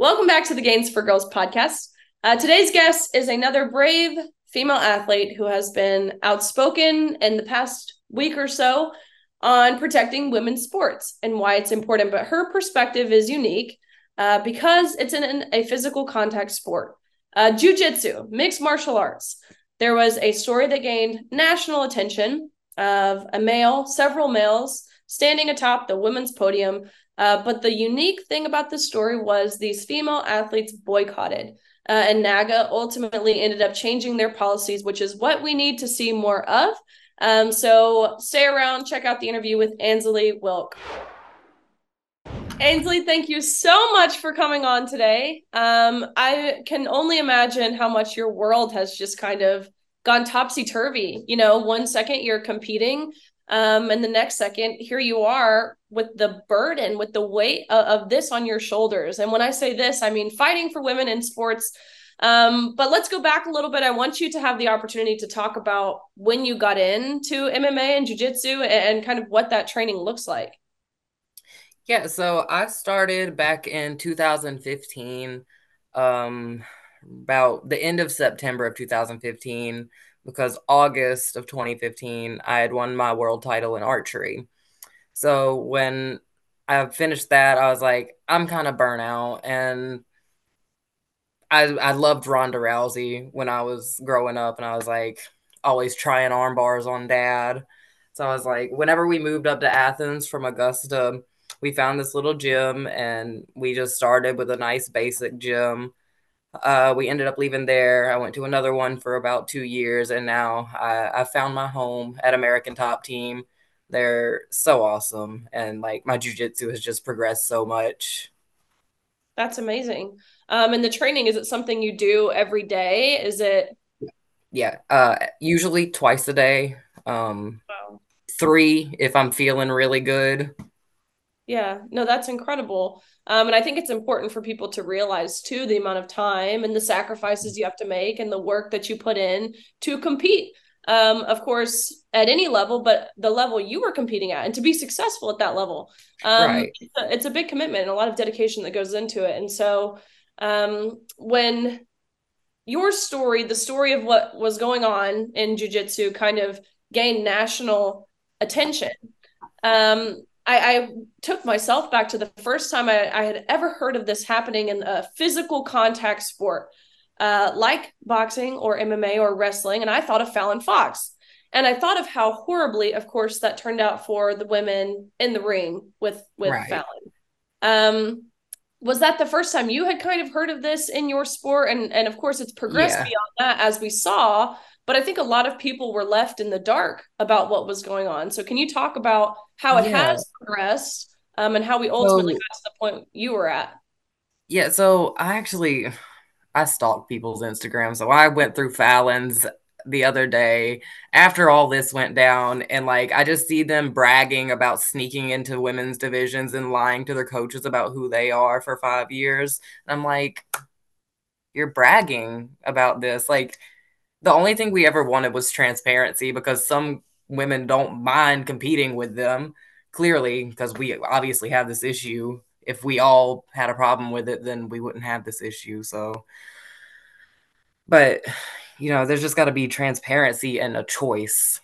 Welcome back to the Gaines for Girls podcast. Uh, today's guest is another brave female athlete who has been outspoken in the past week or so on protecting women's sports and why it's important. But her perspective is unique uh, because it's in a physical contact sport. Uh, Jiu Jitsu, mixed martial arts. There was a story that gained national attention of a male, several males standing atop the women's podium uh, but the unique thing about this story was these female athletes boycotted. Uh, and NAGA ultimately ended up changing their policies, which is what we need to see more of. Um, so stay around, check out the interview with Ansleigh Wilk. Ansleigh, thank you so much for coming on today. Um, I can only imagine how much your world has just kind of gone topsy turvy. You know, one second you're competing um, and the next second, here you are with the burden, with the weight of, of this on your shoulders. And when I say this, I mean fighting for women in sports. Um, but let's go back a little bit. I want you to have the opportunity to talk about when you got into MMA and jiu-jitsu and, and kind of what that training looks like. Yeah, so I started back in 2015, um, about the end of September of 2015 because August of 2015, I had won my world title in archery. So when I finished that, I was like, I'm kind of burnout. And I, I loved Ronda Rousey when I was growing up, and I was like, always trying arm bars on dad. So I was like, whenever we moved up to Athens from Augusta, we found this little gym and we just started with a nice basic gym uh, we ended up leaving there. I went to another one for about two years, and now I, I found my home at American Top Team. They're so awesome, and like my jujitsu has just progressed so much. That's amazing. Um, and the training is it something you do every day? Is it? Yeah, uh, usually twice a day. Um, wow. Three if I'm feeling really good. Yeah, no, that's incredible. Um, and I think it's important for people to realize too the amount of time and the sacrifices you have to make and the work that you put in to compete. Um, of course, at any level, but the level you were competing at, and to be successful at that level, um, right. it's, a, it's a big commitment and a lot of dedication that goes into it. And so, um, when your story, the story of what was going on in jujitsu, kind of gained national attention. Um, I, I, took myself back to the first time I, I, had ever heard of this happening in a physical contact sport, uh, like boxing or MMA or wrestling. And I thought of Fallon Fox. And I thought of how horribly, of course, that turned out for the women in the ring with with right. Fallon. Um, was that the first time you had kind of heard of this in your sport? And and of course, it's progressed yeah. beyond that as we saw. But I think a lot of people were left in the dark about what was going on. So can you talk about how it yeah. has progressed um, and how we ultimately so, got to the point you were at? Yeah, so I actually I stalk people's Instagram. So I went through Fallon's the other day after all this went down and like I just see them bragging about sneaking into women's divisions and lying to their coaches about who they are for 5 years. And I'm like you're bragging about this. Like the only thing we ever wanted was transparency because some women don't mind competing with them clearly because we obviously have this issue. If we all had a problem with it then we wouldn't have this issue so. But you know there's just got to be transparency and a choice.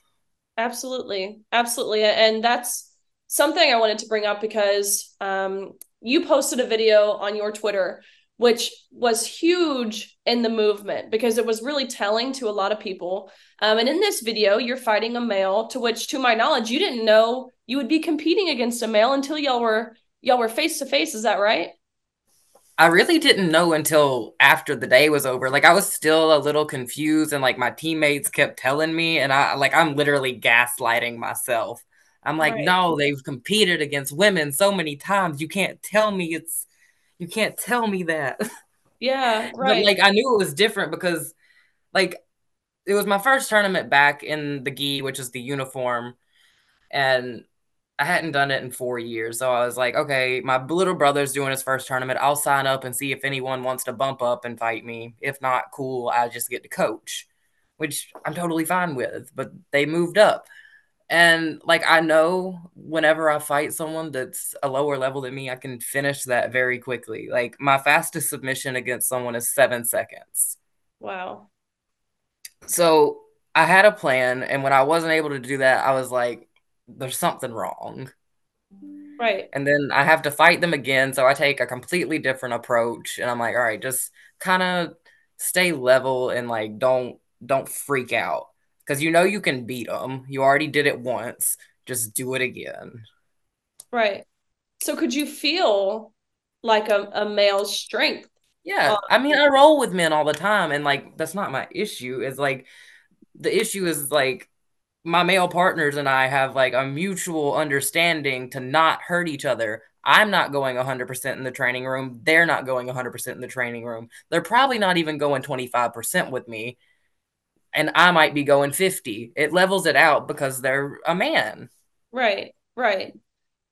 Absolutely. Absolutely. And that's something i wanted to bring up because um, you posted a video on your twitter which was huge in the movement because it was really telling to a lot of people. Um, and in this video, you're fighting a male to which, to my knowledge, you didn't know you would be competing against a male until y'all were y'all were face to face. Is that right? I really didn't know until after the day was over. Like I was still a little confused and like my teammates kept telling me and I like I'm literally gaslighting myself. I'm like, right. "No, they've competed against women so many times. You can't tell me it's you can't tell me that. Yeah, right. But like I knew it was different because like it was my first tournament back in the gi, which is the uniform, and I hadn't done it in four years. So I was like, okay, my little brother's doing his first tournament. I'll sign up and see if anyone wants to bump up and fight me. If not, cool. I just get to coach, which I'm totally fine with. But they moved up. And like I know whenever I fight someone that's a lower level than me, I can finish that very quickly. Like my fastest submission against someone is seven seconds. Wow. So I had a plan, and when I wasn't able to do that, I was like, there's something wrong. Right. And then I have to fight them again. So I take a completely different approach. And I'm like, all right, just kind of stay level and like don't don't freak out. Because you know you can beat them. You already did it once. Just do it again. Right. So could you feel like a, a male's strength? Yeah. Um, I mean, I roll with men all the time, and like that's not my issue. Is like the issue is like my male partners and I have like a mutual understanding to not hurt each other. I'm not going 100% in the training room. They're not going 100% in the training room. They're probably not even going 25% with me. And I might be going 50. It levels it out because they're a man. Right, right.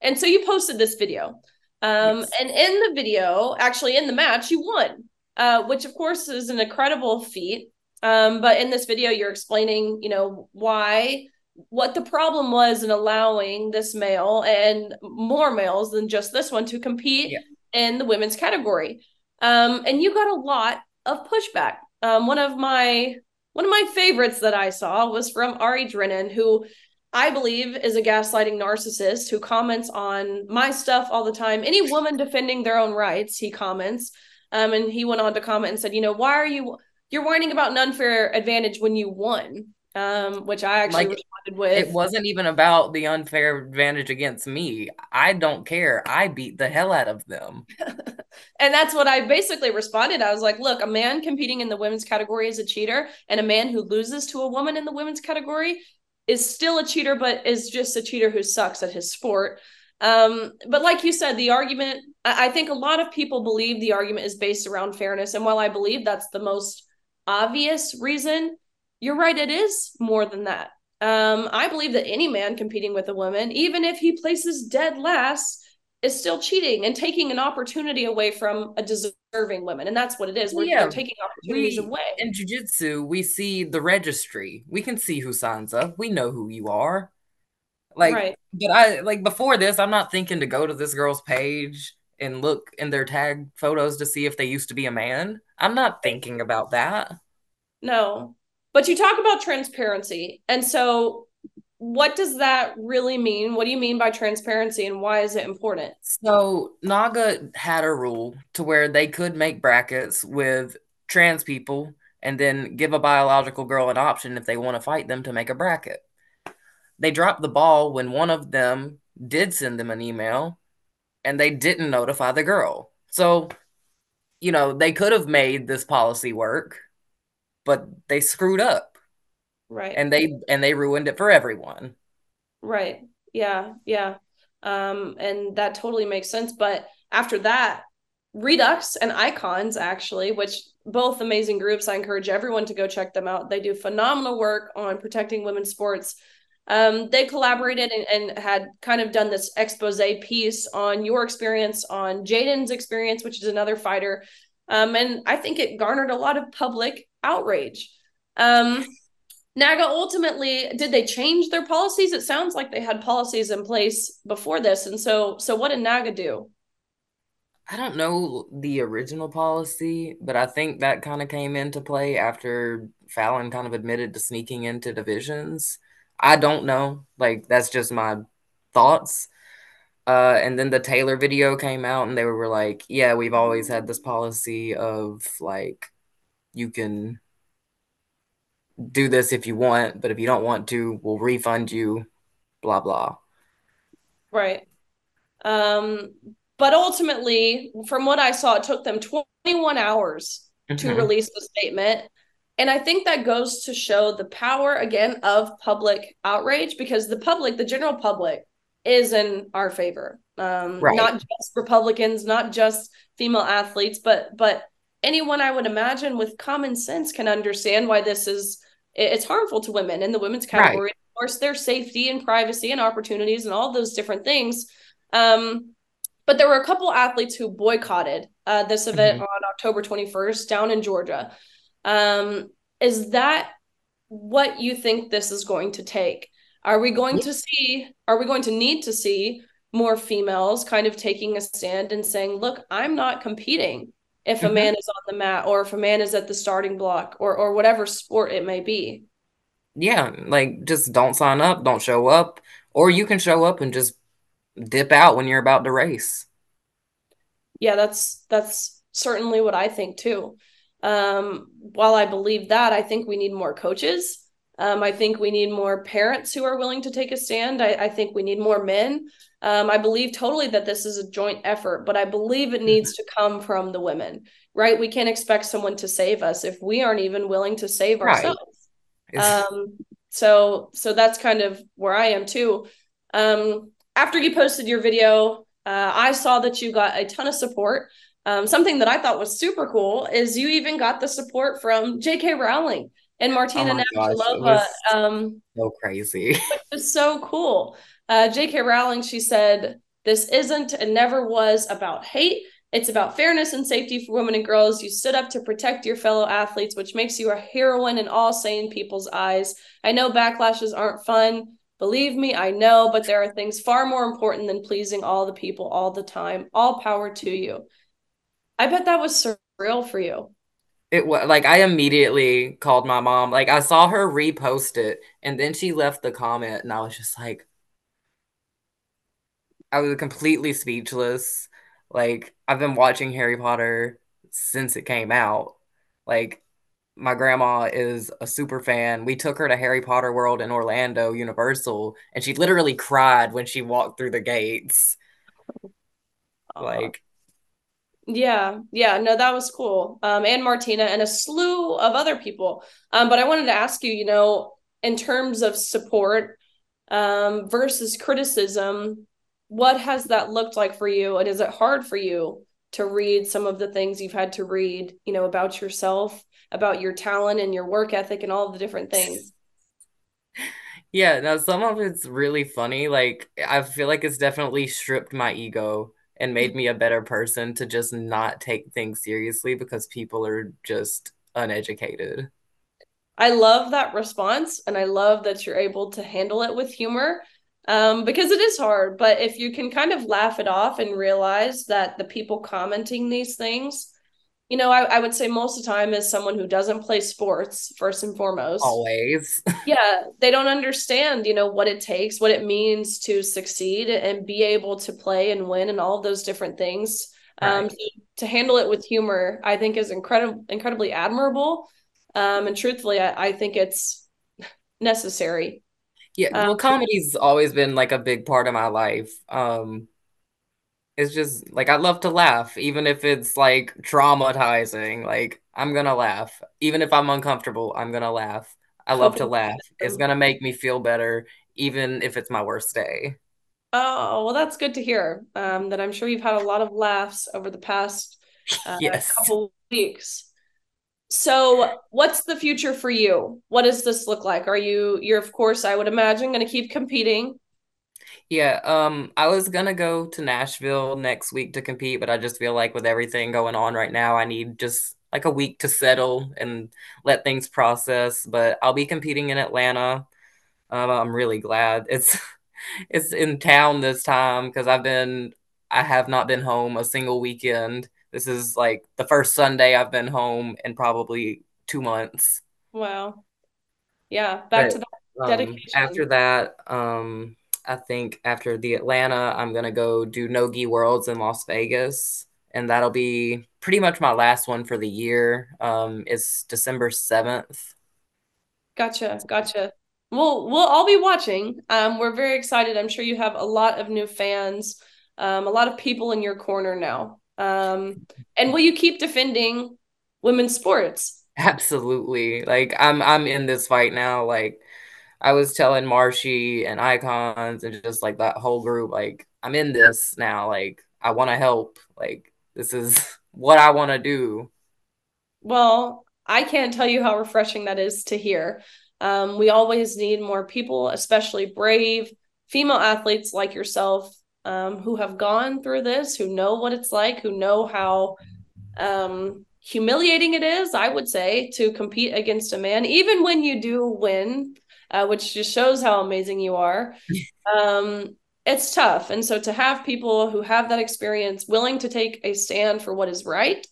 And so you posted this video. Um, yes. And in the video, actually in the match, you won, uh, which of course is an incredible feat. Um, but in this video, you're explaining, you know, why, what the problem was in allowing this male and more males than just this one to compete yeah. in the women's category. Um, and you got a lot of pushback. Um, one of my one of my favorites that I saw was from Ari Drennan, who I believe is a gaslighting narcissist who comments on my stuff all the time. Any woman defending their own rights, he comments. Um, and he went on to comment and said, you know, why are you you're whining about an unfair advantage when you won, um, which I actually like, responded with. It wasn't even about the unfair advantage against me. I don't care. I beat the hell out of them. and that's what I basically responded. I was like, look, a man competing in the women's category is a cheater, and a man who loses to a woman in the women's category is still a cheater, but is just a cheater who sucks at his sport. Um, but like you said, the argument, I, I think a lot of people believe the argument is based around fairness. And while I believe that's the most obvious reason, you're right, it is more than that. Um, I believe that any man competing with a woman, even if he places dead last, is still cheating and taking an opportunity away from a deserving woman. And that's what it is. We're, yeah, taking opportunities we, away. In jiu-jitsu, we see the registry. We can see who signs up. We know who you are. Like, right. but I like before this, I'm not thinking to go to this girl's page and look in their tag photos to see if they used to be a man. I'm not thinking about that. No. But you talk about transparency. And so what does that really mean? What do you mean by transparency and why is it important? So, NAGA had a rule to where they could make brackets with trans people and then give a biological girl an option if they want to fight them to make a bracket. They dropped the ball when one of them did send them an email and they didn't notify the girl. So, you know, they could have made this policy work, but they screwed up. Right. And they and they ruined it for everyone. Right. Yeah. Yeah. Um and that totally makes sense, but after that, Reduxx and Icons actually, which both amazing groups. I encourage everyone to go check them out. They do phenomenal work on protecting women's sports um, they collaborated and, and, had kind of done this expose piece on your experience, on Jaden's experience, which is another fighter. Um, and I think it garnered a lot of public outrage. Um, NAGA ultimately did they change their policies? It sounds like they had policies in place before this. And so so what did NAGA do? I don't know the original policy, but I think that kind of came into play after Fallon kind of admitted to sneaking into divisions. I don't know. Like that's just my thoughts. Uh, and then the Taylor video came out, and they were like, "Yeah, we've always had this policy of like, you can do this if you want, but if you don't want to, we'll refund you." Blah blah. Right. Um, but ultimately, from what I saw, it took them 21 hours mm-hmm. to release the statement. And I think that goes to show the power again of public outrage because the public, the general public, is in our favor. Um, right. Not just Republicans, not just female athletes, but but anyone I would imagine with common sense can understand why this is it's harmful to women in the women's category. Right. Of course, their safety and privacy and opportunities and all those different things. Um, but there were a couple athletes who boycotted uh, this event mm-hmm. on October 21st down in Georgia. Um, is that what you think this is going to take? Are we going to see, are we going to need to see more females kind of taking a stand and saying, look, I'm not competing if a mm-hmm. man is on the mat or if a man is at the starting block or or whatever sport it may be. Yeah, like just don't sign up, don't show up, or you can show up and just dip out when you're about to race. Yeah, that's that's certainly what I think too. Um, while I believe that, I think we need more coaches. Um, I think we need more parents who are willing to take a stand. I, I think we need more men. Um, I believe totally that this is a joint effort, but I believe it needs to come from the women, right? We can't expect someone to save us if we aren't even willing to save right. ourselves. Um, so, so that's kind of where I am too. Um, after you posted your video, uh, I saw that you got a ton of support. Um, something that I thought was super cool is you even got the support from J.K. Rowling and Martina oh Navratilova. Um, so crazy. It's so cool. Uh, J.K. Rowling, she said, This isn't and never was about hate. It's about fairness and safety for women and girls. You stood up to protect your fellow athletes, which makes you a heroine in all sane people's eyes. I know backlashes aren't fun. Believe me, I know, but there are things far more important than pleasing all the people all the time. All power to you. I bet that was surreal for you. It was like I immediately called my mom. Like I saw her repost it and then she left the comment and I was just like, I was completely speechless. Like I've been watching Harry Potter since it came out. Like my grandma is a super fan. We took her to Harry Potter World in Orlando, Universal, and she literally cried when she walked through the gates. Like yeah, yeah, no, that was cool. Um, and Martina and a slew of other people. Um, but I wanted to ask you, you know, in terms of support um versus criticism, what has that looked like for you and is it hard for you to read some of the things you've had to read you know about yourself about your talent and your work ethic and all the different things yeah now some of it's really funny like i feel like it's definitely stripped my ego and made me a better person to just not take things seriously because people are just uneducated i love that response and i love that you're able to handle it with humor um, because it is hard. But if you can kind of laugh it off and realize that the people commenting these things, you know, I, I would say most of the time as someone who doesn't play sports, first and foremost. Always. yeah. They don't understand, you know, what it takes, what it means to succeed and be able to play and win and all those different things. Um, right. Um, to handle it with humor, I think is incredible, incredibly admirable. Um, and truthfully, I, I think it's necessary yeah, well, um, comedy's always been like a big part of my life. Um, it's just like I love to laugh, even if it's like traumatizing. Like I'm gonna laugh, even if I'm uncomfortable. I'm gonna laugh. I love to laugh. It's gonna make me feel better, even if it's my worst day. Oh well, that's good to hear. Um, that I'm sure you've had a lot of laughs over the past uh, yes. couple weeks. So, what's the future for you? What does this look like? Are you you're of course, I would imagine going to keep competing? Yeah, um I was going to go to Nashville next week to compete, but I just feel like with everything going on right now, I need just like a week to settle and let things process, but I'll be competing in Atlanta. Um, I'm really glad it's it's in town this time because I've been I have not been home a single weekend this is like the first Sunday I've been home in probably two months. Wow. Yeah, back but, to that dedication. Um, after that, um, I think after the Atlanta, I'm gonna go do Nogi Worlds in Las Vegas, and that'll be pretty much my last one for the year. Um, it's December seventh. Gotcha, gotcha. We'll we'll all be watching. Um, we're very excited. I'm sure you have a lot of new fans, um, a lot of people in your corner now. Um, and will you keep defending women's sports? Absolutely. Like I'm I'm in this fight now. Like I was telling Marshi and Icons and just like that whole group, like I'm in this now. Like I want to help. Like this is what I want to do. Well, I can't tell you how refreshing that is to hear. Um, we always need more people, especially brave female athletes like yourself, um, who have gone through this, who know what it's like, who know how um, humiliating it is, I would say, to compete against a man, even when you do win. Uh, which just shows how amazing you are. um, it's tough. And so to have people who have that experience willing to take a stand for what is right,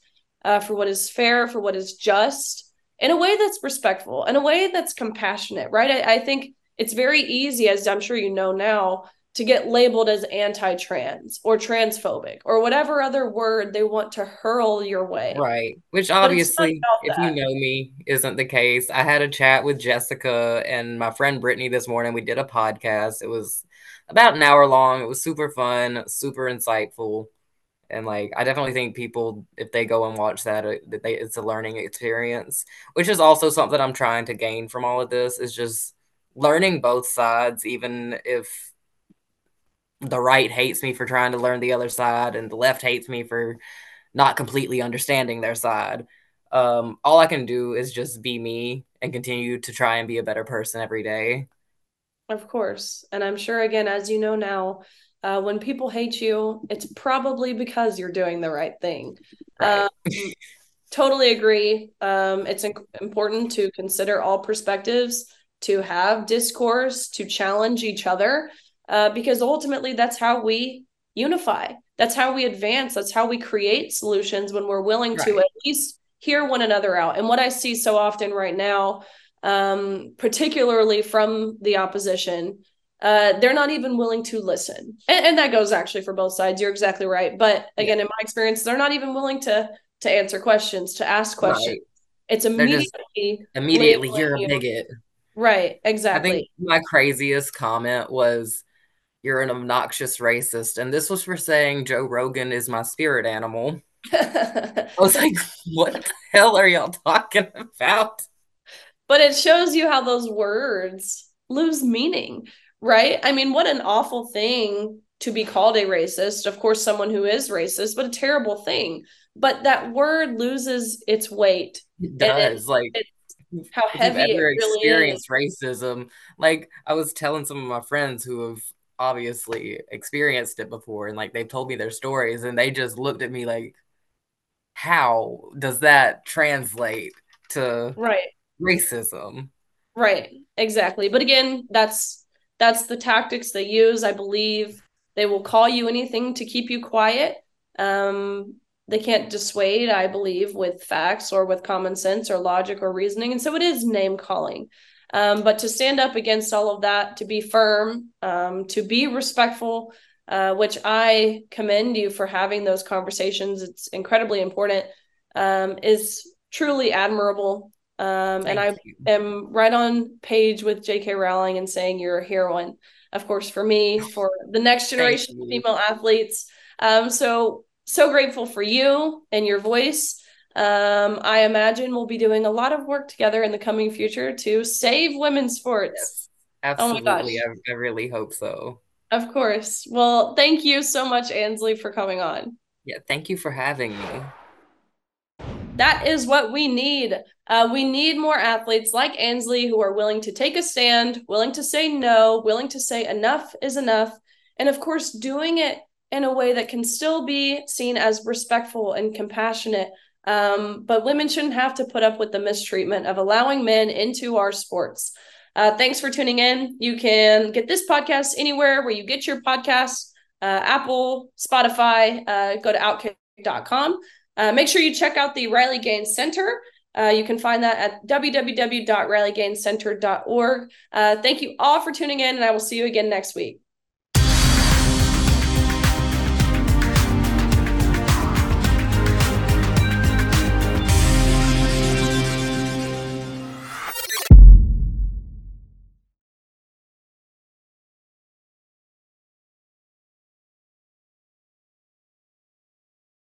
uh, for what is fair, for what is just, in a way that's respectful, in a way that's compassionate, right? I, I think it's very easy, as I'm sure you know now, to get labeled as anti-trans or transphobic or whatever other word they want to hurl your way. Right. Which obviously, if you know me, isn't the case. I had a chat with Jessica and my friend Brittany this morning. We did a podcast. It was about an hour long. It was super fun, super insightful. And like I definitely think people, if they go and watch that, uh, that they, it's a learning experience, which is also something I'm trying to gain from all of this. Is just learning both sides, even if the right hates me for trying to learn the other side and the left hates me for not completely understanding their side. Um, all I can do is just be me and continue to try and be a better person every day. Of course. And I'm sure, again, as you know now, uh, when people hate you, it's probably because you're doing the right thing. Right. Um, totally agree. Um, it's inc- important to consider all perspectives, to have discourse, to challenge each other uh, because ultimately that's how we unify. That's how we advance. That's how we create solutions when we're willing right. to at least hear one another out. And what I see so often right now, um, particularly from the opposition, uh, they're not even willing to listen. And, and, that goes actually for both sides. You're exactly right. But again, yeah. in my experience, they're not even willing to to answer questions, to ask questions. Right. It's immediately immediately you're a bigot. Right, exactly. I think my craziest comment was you're an obnoxious racist. And this was for saying Joe Rogan is my spirit animal. I was like, what the hell are y'all talking about? But it shows you how those words lose meaning, right? I mean, what an awful thing to be called a racist. Of course, someone who is racist, but a terrible thing. But that word loses its weight. It does. It, like, it, how heavy it really experienced racism. Like I was telling some of my friends who have obviously experienced it before and like they've told me their stories and they just looked at me like how does that translate to right. racism? Right exactly but again that's that's the tactics they use i believe they will call you anything to keep you quiet um they can't dissuade i believe with facts or with common sense or logic or reasoning and so it is name calling um, but to stand up against all of that, to be firm, um, to be respectful, uh, which I commend you for having those conversations. It's incredibly important, um, is truly admirable. Um, and I you. am right on page with J.K. Rowling and saying you're a heroine, of course, for me, for the next generation of female athletes. Um, so, so grateful for you and your voice. Um, I imagine we'll be doing a lot of work together in the coming future to save women's sports. Yes, absolutely. Oh I, I really hope so. Of course. Well, thank you so much, Ansleigh, for coming on. Yeah, thank you for having me. That is what we need. Uh, we need more athletes like Ansleigh who are willing to take a stand, willing to say no, willing to say enough is enough, and of course, doing it in a way that can still be seen as respectful and compassionate um, but women shouldn't have to put up with the mistreatment of allowing men into our sports. Uh, thanks for tuning in. You can get this podcast anywhere where you get your podcasts uh, Apple, Spotify, uh, go to outkick.com. Uh, make sure you check out the Riley Gaines Center. Uh, you can find that at www.rileygainescenter.org. Uh, thank you all for tuning in, and I will see you again next week.